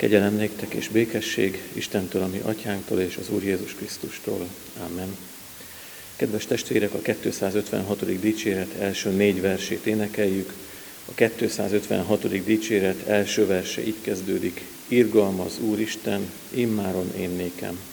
Kegyelem néktek és békesség Istentől, ami atyánktól és az Úr Jézus Krisztustól. Amen. Kedves testvérek, a 256. dicséret első négy versét énekeljük. A 256. dicséret első verse így kezdődik. Irgalmaz Úristen, immáron én nékem.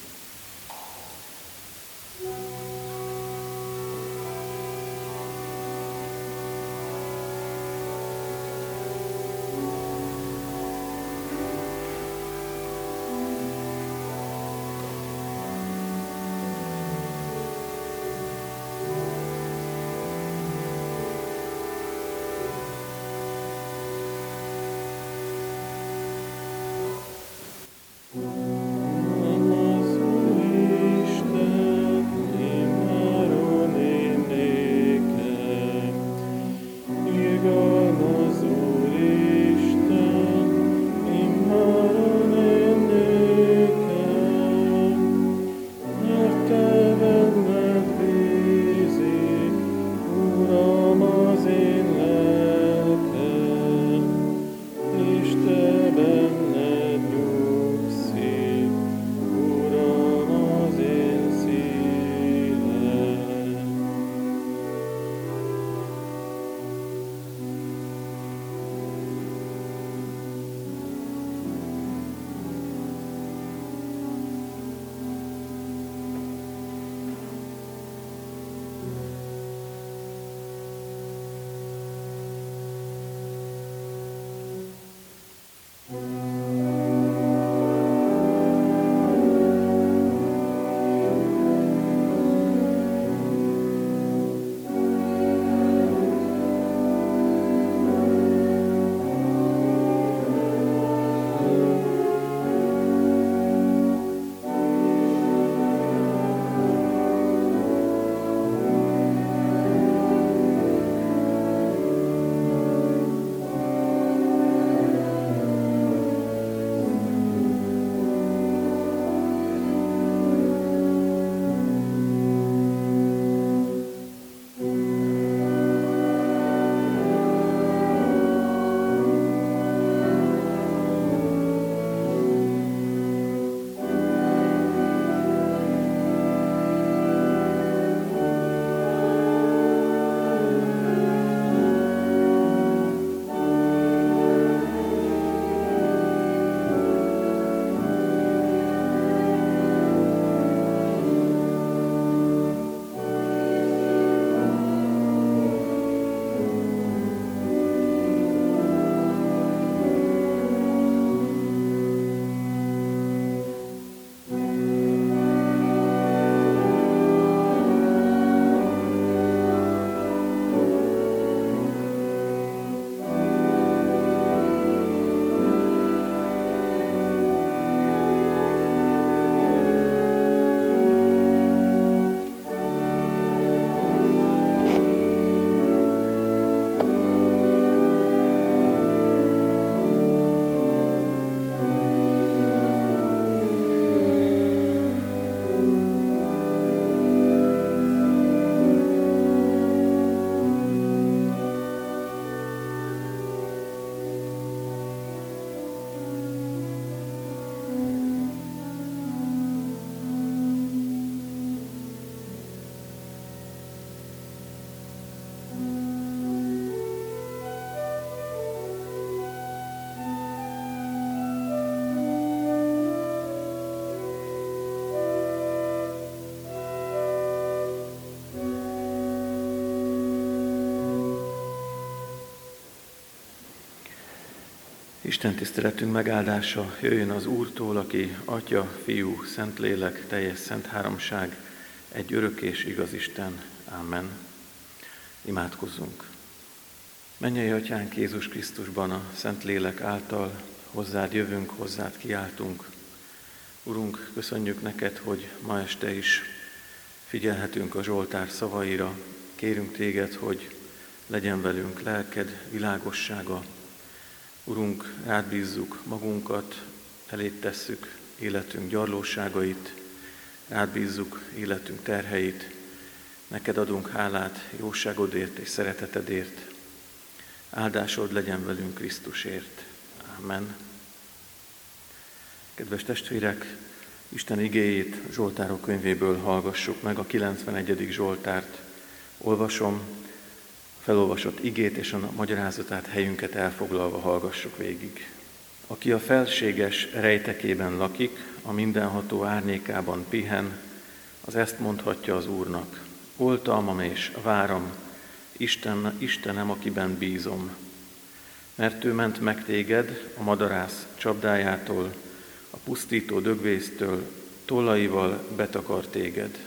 Isten tiszteletünk megáldása jöjjön az Úrtól, aki Atya, Fiú, Szentlélek, teljes szent háromság, egy örök és igaz Isten. Amen. Imádkozzunk. Mennyei Atyánk Jézus Krisztusban a Szentlélek által hozzád jövünk, hozzád kiáltunk. Urunk, köszönjük neked, hogy ma este is figyelhetünk a Zsoltár szavaira. Kérünk téged, hogy legyen velünk lelked világossága, Urunk, átbízzuk magunkat, elét tesszük életünk gyarlóságait, átbízzuk életünk terheit, neked adunk hálát jóságodért és szeretetedért. Áldásod legyen velünk Krisztusért. Amen. Kedves testvérek, Isten igéjét Zsoltárok könyvéből hallgassuk meg, a 91. Zsoltárt olvasom, felolvasott igét és a magyarázatát helyünket elfoglalva hallgassuk végig. Aki a felséges rejtekében lakik, a mindenható árnyékában pihen, az ezt mondhatja az Úrnak. Oltalmam és váram, Isten, Istenem, akiben bízom. Mert ő ment meg téged a madarász csapdájától, a pusztító dögvésztől, tollaival betakar téged.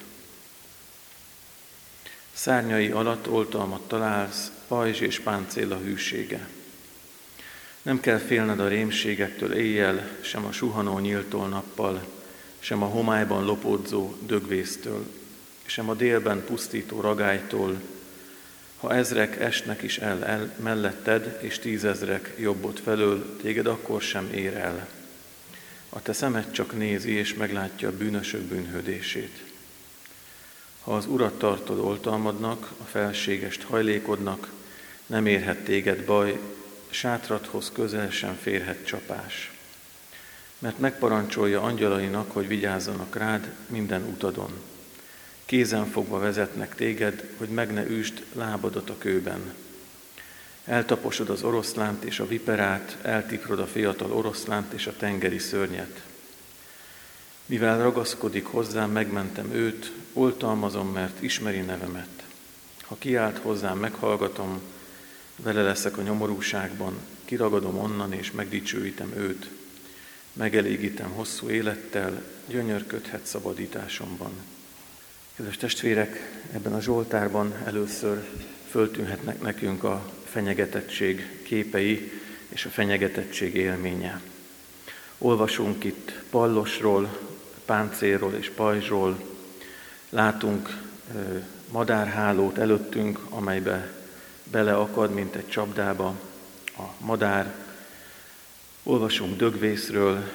Szárnyai alatt oltalmat találsz, pajzs és páncél a hűsége. Nem kell félned a rémségektől éjjel, sem a suhanó nyíltól nappal, sem a homályban lopódzó dögvésztől, sem a délben pusztító ragálytól, ha ezrek esnek is el, el melletted, és tízezrek jobbot felől, téged akkor sem ér el. A te szemed csak nézi, és meglátja a bűnösök bűnhődését. Ha az urat tartod oltalmadnak, a felségest hajlékodnak, nem érhet téged baj, sátrathoz közel sem férhet csapás. Mert megparancsolja angyalainak, hogy vigyázzanak rád minden utadon. Kézen fogva vezetnek téged, hogy meg ne üst lábadat a kőben. Eltaposod az oroszlánt és a viperát, eltiprod a fiatal oroszlánt és a tengeri szörnyet. Mivel ragaszkodik hozzám, megmentem őt, oltalmazom, mert ismeri nevemet. Ha kiált hozzám, meghallgatom, vele leszek a nyomorúságban, kiragadom onnan és megdicsőítem őt. Megelégítem hosszú élettel, gyönyörködhet szabadításomban. Kedves testvérek, ebben a Zsoltárban először föltűnhetnek nekünk a fenyegetettség képei és a fenyegetettség élménye. Olvasunk itt pallosról, páncélról és pajzsról, látunk madárhálót előttünk, amelybe beleakad, mint egy csapdába a madár. Olvasunk dögvészről,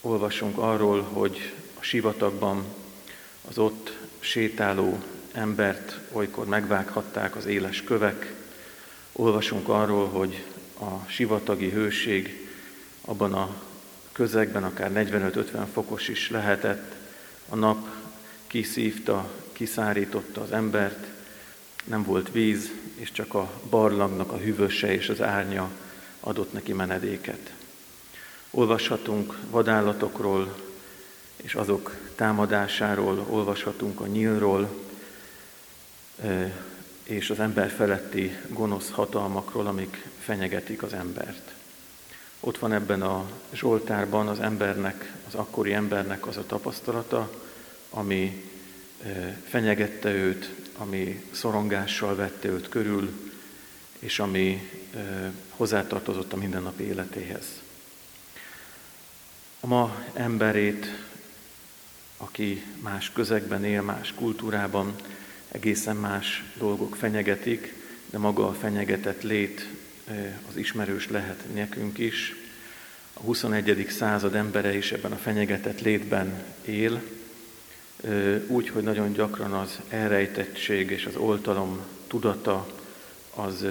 olvasunk arról, hogy a sivatagban az ott sétáló embert olykor megvághatták az éles kövek. Olvasunk arról, hogy a sivatagi hőség abban a közegben akár 45-50 fokos is lehetett, a nap kiszívta, kiszárította az embert, nem volt víz, és csak a barlangnak a hűvöse és az árnya adott neki menedéket. Olvashatunk vadállatokról, és azok támadásáról, olvashatunk a nyílról, és az ember feletti gonosz hatalmakról, amik fenyegetik az embert. Ott van ebben a Zsoltárban az embernek, az akkori embernek az a tapasztalata, ami fenyegette őt, ami szorongással vette őt körül, és ami hozzátartozott a mindennapi életéhez. A ma emberét, aki más közegben él, más kultúrában, egészen más dolgok fenyegetik, de maga a fenyegetett lét az ismerős lehet nekünk is. A 21. század embere is ebben a fenyegetett létben él, úgy, hogy nagyon gyakran az elrejtettség és az oltalom tudata az,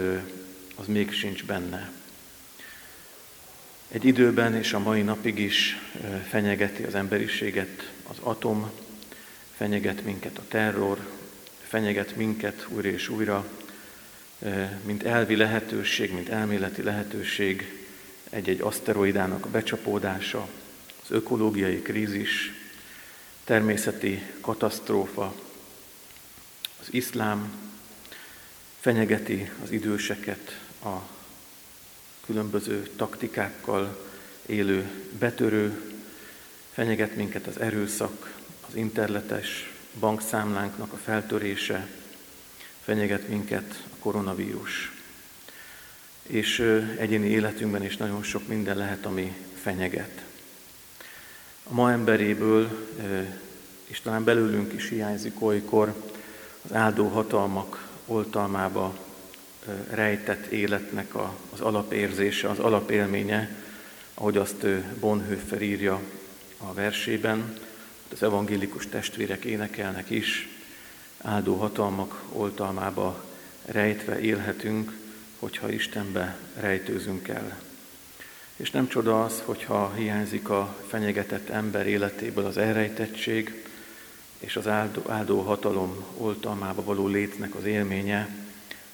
az még sincs benne. Egy időben és a mai napig is fenyegeti az emberiséget az atom, fenyeget minket a terror, fenyeget minket újra és újra, mint elvi lehetőség, mint elméleti lehetőség egy-egy aszteroidának a becsapódása, az ökológiai krízis, természeti katasztrófa, az iszlám fenyegeti az időseket a különböző taktikákkal élő betörő, fenyeget minket az erőszak, az internetes bankszámlánknak a feltörése, fenyeget minket a koronavírus. És egyéni életünkben is nagyon sok minden lehet, ami fenyeget. A ma emberéből, és talán belőlünk is hiányzik olykor, az áldó hatalmak oltalmába rejtett életnek az alapérzése, az alapélménye, ahogy azt Bonhoeffer írja a versében, az evangélikus testvérek énekelnek is, áldó hatalmak oltalmába rejtve élhetünk, hogyha Istenbe rejtőzünk el. És nem csoda az, hogyha hiányzik a fenyegetett ember életéből az elrejtettség, és az áldó, áldó hatalom oltalmába való létnek az élménye,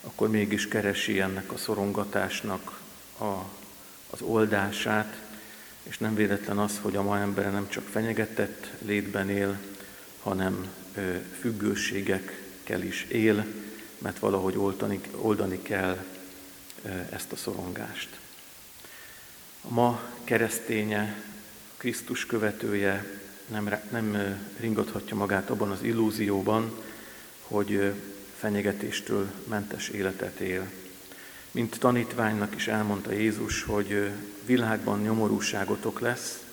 akkor mégis keresi ennek a szorongatásnak a, az oldását, és nem véletlen az, hogy a ma embere nem csak fenyegetett létben él, hanem függőségekkel is él, mert valahogy oldani, oldani kell ezt a szorongást. A ma kereszténye, Krisztus követője nem, nem ringathatja magát abban az illúzióban, hogy fenyegetéstől mentes életet él. Mint tanítványnak is elmondta Jézus, hogy világban nyomorúságotok lesz,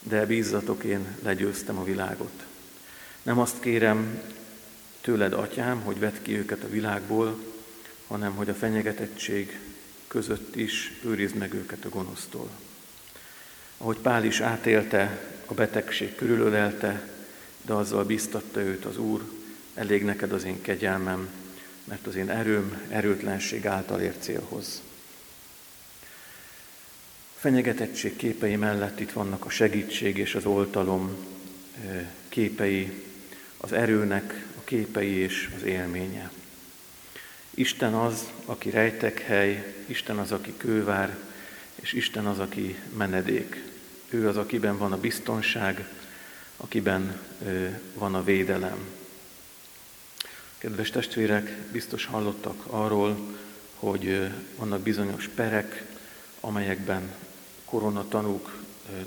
de bízzatok, én legyőztem a világot. Nem azt kérem tőled, atyám, hogy vedd ki őket a világból, hanem hogy a fenyegetettség között is őrizd meg őket a gonosztól. Ahogy Pál is átélte, a betegség körülölelte, de azzal biztatta őt az Úr, elég neked az én kegyelmem, mert az én erőm erőtlenség által ér célhoz. Fenyegetettség képei mellett itt vannak a segítség és az oltalom képei, az erőnek a képei és az élménye. Isten az, aki rejtekhely, Isten az, aki kővár, és Isten az, aki menedék. Ő az, akiben van a biztonság, akiben van a védelem. Kedves testvérek, biztos hallottak arról, hogy vannak bizonyos perek, amelyekben koronatanúk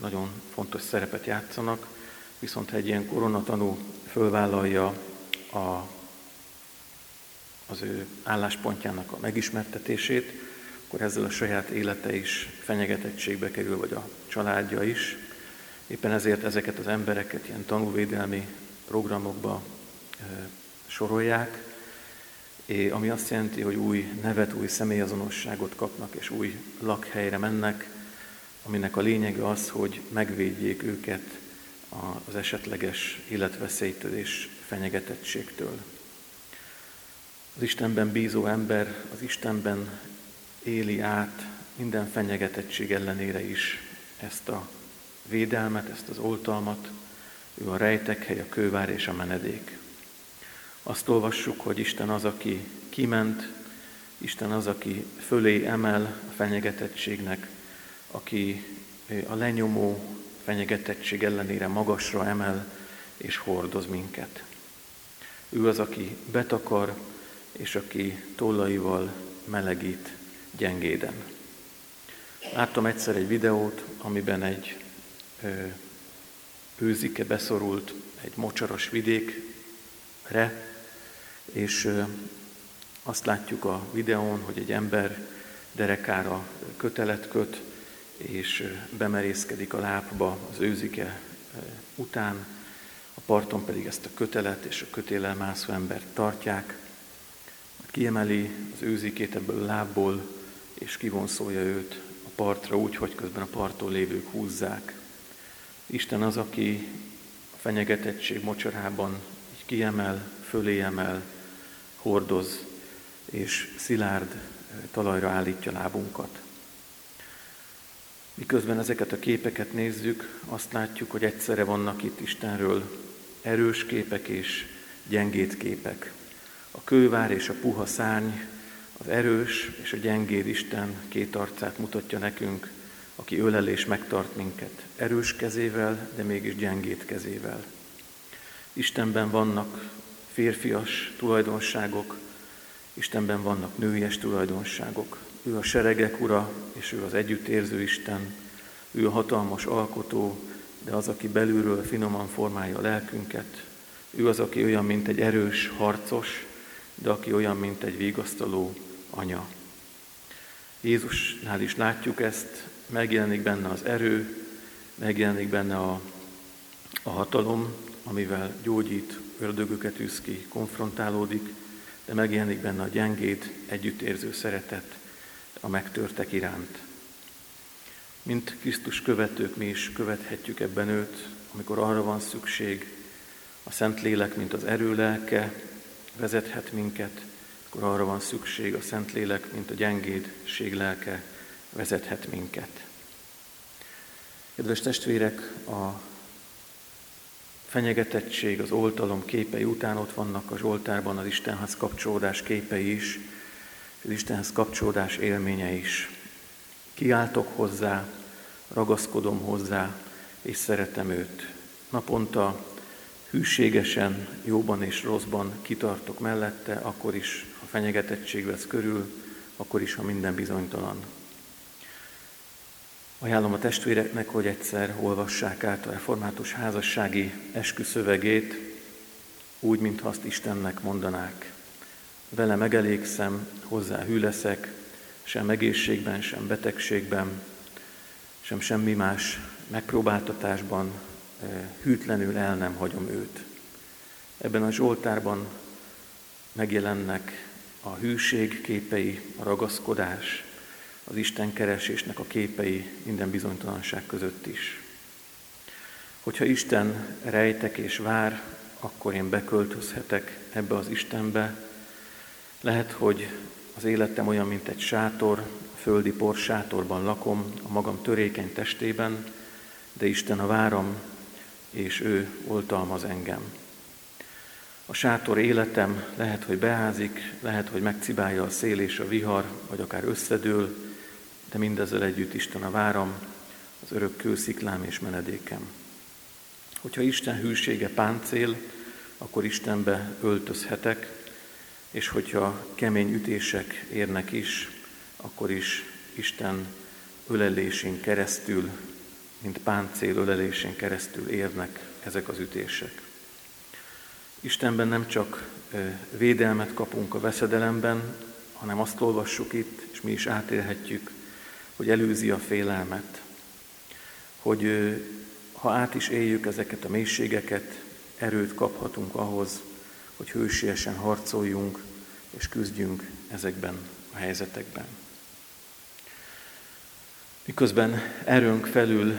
nagyon fontos szerepet játszanak, viszont ha egy ilyen koronatanú fölvállalja a, az ő álláspontjának a megismertetését, akkor ezzel a saját élete is fenyegetettségbe kerül, vagy a családja is. Éppen ezért ezeket az embereket ilyen tanúvédelmi programokba sorolják, ami azt jelenti, hogy új nevet, új személyazonosságot kapnak, és új lakhelyre mennek, aminek a lényege az, hogy megvédjék őket az esetleges életveszélytől és fenyegetettségtől. Az Istenben bízó ember az Istenben éli át minden fenyegetettség ellenére is ezt a védelmet, ezt az oltalmat, ő a rejtekhely, a kővár és a menedék. Azt olvassuk, hogy Isten az, aki kiment, Isten az, aki fölé emel a fenyegetettségnek, aki a lenyomó fenyegetettség ellenére magasra emel és hordoz minket. Ő az, aki betakar, és aki tollaival melegít gyengéden. Láttam egyszer egy videót, amiben egy ö, őzike beszorult egy mocsaras vidékre, és azt látjuk a videón, hogy egy ember derekára kötelet köt, és bemerészkedik a lábba az őzike után, a parton pedig ezt a kötelet és a kötélel mászó embert tartják, kiemeli az őzikét ebből a lábból, és kivonszolja őt a partra úgy, hogy közben a parton lévők húzzák. Isten az, aki a fenyegetettség mocsarában így kiemel, fölé emel, hordoz, és szilárd talajra állítja lábunkat. Miközben ezeket a képeket nézzük, azt látjuk, hogy egyszerre vannak itt Istenről erős képek és gyengét képek. A kővár és a puha szárny, az erős és a gyengéd Isten két arcát mutatja nekünk, aki ölel és megtart minket erős kezével, de mégis gyengét kezével. Istenben vannak férfias tulajdonságok, Istenben vannak nőies tulajdonságok. Ő a seregek ura, és ő az együttérző Isten. Ő a hatalmas alkotó, de az, aki belülről finoman formálja a lelkünket. Ő az, aki olyan, mint egy erős harcos, de aki olyan, mint egy vigasztaló anya. Jézusnál is látjuk ezt, megjelenik benne az erő, megjelenik benne a, a hatalom, amivel gyógyít, ördögöket üsz ki, konfrontálódik, de megjelenik benne a gyengéd, együttérző szeretet a megtörtek iránt. Mint Krisztus követők mi is követhetjük ebben őt, amikor arra van szükség, a Szentlélek, mint az erő lelke vezethet minket, akkor arra van szükség, a Szentlélek, mint a gyengédség lelke vezethet minket. Kedves testvérek, a fenyegetettség, az oltalom képei után ott vannak a Zsoltárban az Istenhez kapcsolódás képei is, az Istenhez kapcsolódás élménye is. Kiáltok hozzá, ragaszkodom hozzá, és szeretem őt. Naponta hűségesen, jóban és rosszban kitartok mellette, akkor is, ha fenyegetettség vesz körül, akkor is, ha minden bizonytalan. Ajánlom a testvéreknek, hogy egyszer olvassák át a református házassági esküszövegét, úgy, mintha azt Istennek mondanák. Vele megelégszem, hozzá hű leszek, sem egészségben, sem betegségben, sem semmi más megpróbáltatásban eh, hűtlenül el nem hagyom őt. Ebben a Zsoltárban megjelennek a hűség képei, a ragaszkodás, az Isten keresésnek a képei minden bizonytalanság között is. Hogyha Isten rejtek és vár, akkor én beköltözhetek ebbe az Istenbe. Lehet, hogy az életem olyan, mint egy sátor, földi sátorban lakom, a magam törékeny testében, de Isten a váram, és ő oltalmaz engem. A sátor életem lehet, hogy beházik, lehet, hogy megcibálja a szél és a vihar, vagy akár összedől, de mindezzel együtt Isten a váram, az örök kősziklám és menedékem. Hogyha Isten hűsége páncél, akkor Istenbe öltözhetek, és hogyha kemény ütések érnek is, akkor is Isten ölelésén keresztül, mint páncél ölelésén keresztül érnek ezek az ütések. Istenben nem csak védelmet kapunk a veszedelemben, hanem azt olvassuk itt, és mi is átélhetjük, hogy előzi a félelmet, hogy ha át is éljük ezeket a mélységeket, erőt kaphatunk ahhoz, hogy hősiesen harcoljunk és küzdjünk ezekben a helyzetekben. Miközben erőnk felül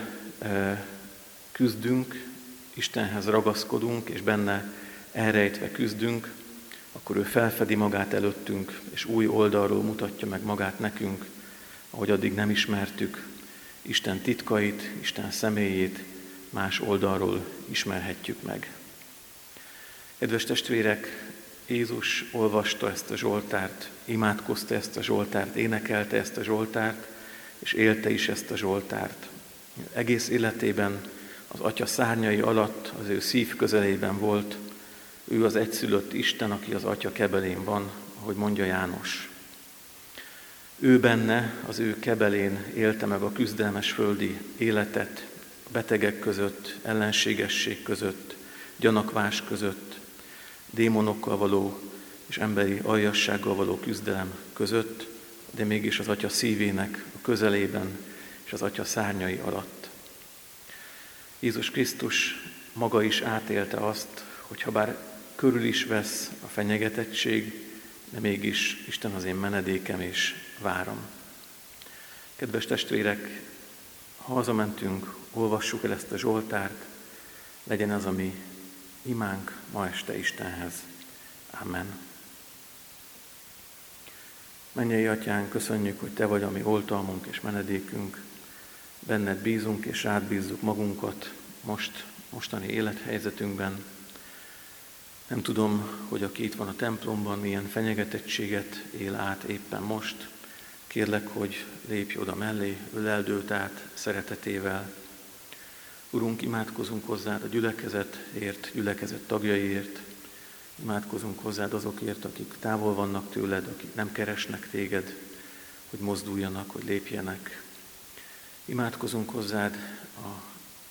küzdünk, Istenhez ragaszkodunk, és benne elrejtve küzdünk, akkor ő felfedi magát előttünk, és új oldalról mutatja meg magát nekünk, ahogy addig nem ismertük, Isten titkait, Isten személyét más oldalról ismerhetjük meg. Kedves testvérek, Jézus olvasta ezt a Zsoltárt, imádkozta ezt a Zsoltárt, énekelte ezt a Zsoltárt, és élte is ezt a Zsoltárt. Egész életében az Atya szárnyai alatt az ő szív közelében volt, ő az egyszülött Isten, aki az Atya kebelén van, ahogy mondja János. Ő benne, az ő kebelén élte meg a küzdelmes földi életet, a betegek között, ellenségesség között, gyanakvás között, démonokkal való és emberi aljassággal való küzdelem között, de mégis az Atya szívének a közelében és az Atya szárnyai alatt. Jézus Krisztus maga is átélte azt, hogy ha bár körül is vesz a fenyegetettség, de mégis Isten az én menedékem és várom. Kedves testvérek, ha hazamentünk, olvassuk el ezt a Zsoltárt, legyen az a mi imánk ma este Istenhez. Amen. Mennyei Atyán, köszönjük, hogy Te vagy a mi oltalmunk és menedékünk. Benned bízunk és rád bízzuk magunkat most, mostani élethelyzetünkben. Nem tudom, hogy aki itt van a templomban, milyen fenyegetettséget él át éppen most. Kérlek, hogy lépj oda mellé, öleldőt át szeretetével. Urunk, imádkozunk hozzád a gyülekezetért, gyülekezet tagjaiért. Imádkozunk hozzád azokért, akik távol vannak tőled, akik nem keresnek téged, hogy mozduljanak, hogy lépjenek. Imádkozunk hozzád a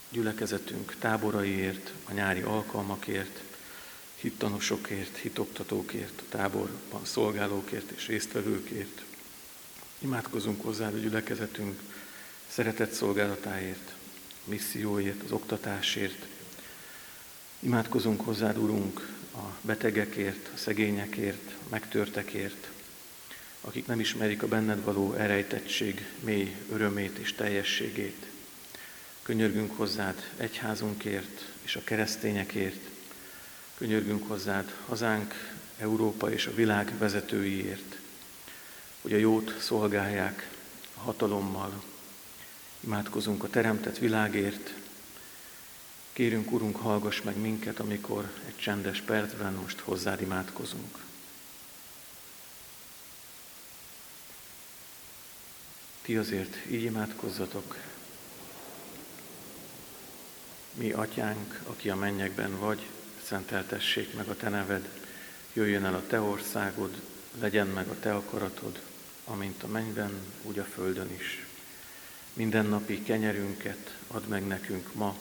gyülekezetünk táboraiért, a nyári alkalmakért, hittanosokért, hitoktatókért, a táborban szolgálókért és résztvevőkért. Imádkozunk hozzád a gyülekezetünk szeretett szolgálatáért, misszióért, az oktatásért. Imádkozunk hozzád, Urunk, a betegekért, a szegényekért, a megtörtekért, akik nem ismerik a benned való erejtettség mély örömét és teljességét. Könyörgünk hozzád egyházunkért és a keresztényekért, Könyörgünk hozzád hazánk, Európa és a világ vezetőiért, hogy a jót szolgálják a hatalommal. Imádkozunk a teremtett világért. Kérünk, Urunk, hallgass meg minket, amikor egy csendes percben most hozzád imádkozunk. Ti azért így imádkozzatok. Mi, Atyánk, aki a mennyekben vagy, szenteltessék meg a Te neved, jöjjön el a Te országod, legyen meg a Te akaratod, amint a mennyben, úgy a földön is. Mindennapi kenyerünket add meg nekünk ma,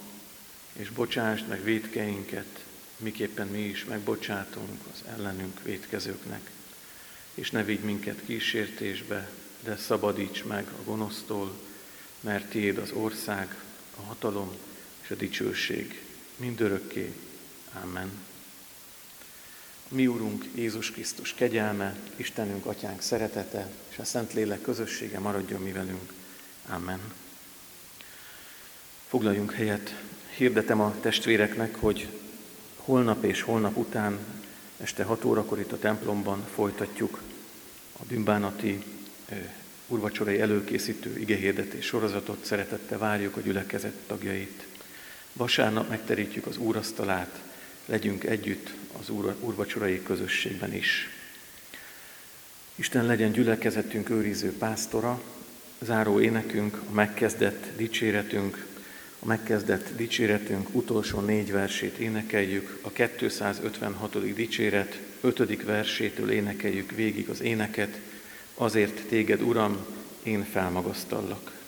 és bocsásd meg védkeinket, miképpen mi is megbocsátunk az ellenünk védkezőknek. És ne vigy minket kísértésbe, de szabadíts meg a gonosztól, mert Tiéd az ország, a hatalom és a dicsőség mindörökké. Amen. Mi Úrunk Jézus Krisztus kegyelme, Istenünk Atyánk szeretete és a Szentlélek közössége maradjon mi velünk. Amen. Foglaljunk helyet. Hirdetem a testvéreknek, hogy holnap és holnap után este 6 órakor itt a templomban folytatjuk a bűnbánati urvacsorai előkészítő igehirdetés sorozatot. Szeretettel várjuk a gyülekezet tagjait. Vasárnap megterítjük az úrasztalát, legyünk együtt az úrvacsorai közösségben is. Isten legyen gyülekezetünk őriző pásztora, záró énekünk, a megkezdett dicséretünk, a megkezdett dicséretünk utolsó négy versét énekeljük, a 256. dicséret 5. versétől énekeljük végig az éneket, azért téged, Uram, én felmagasztallak.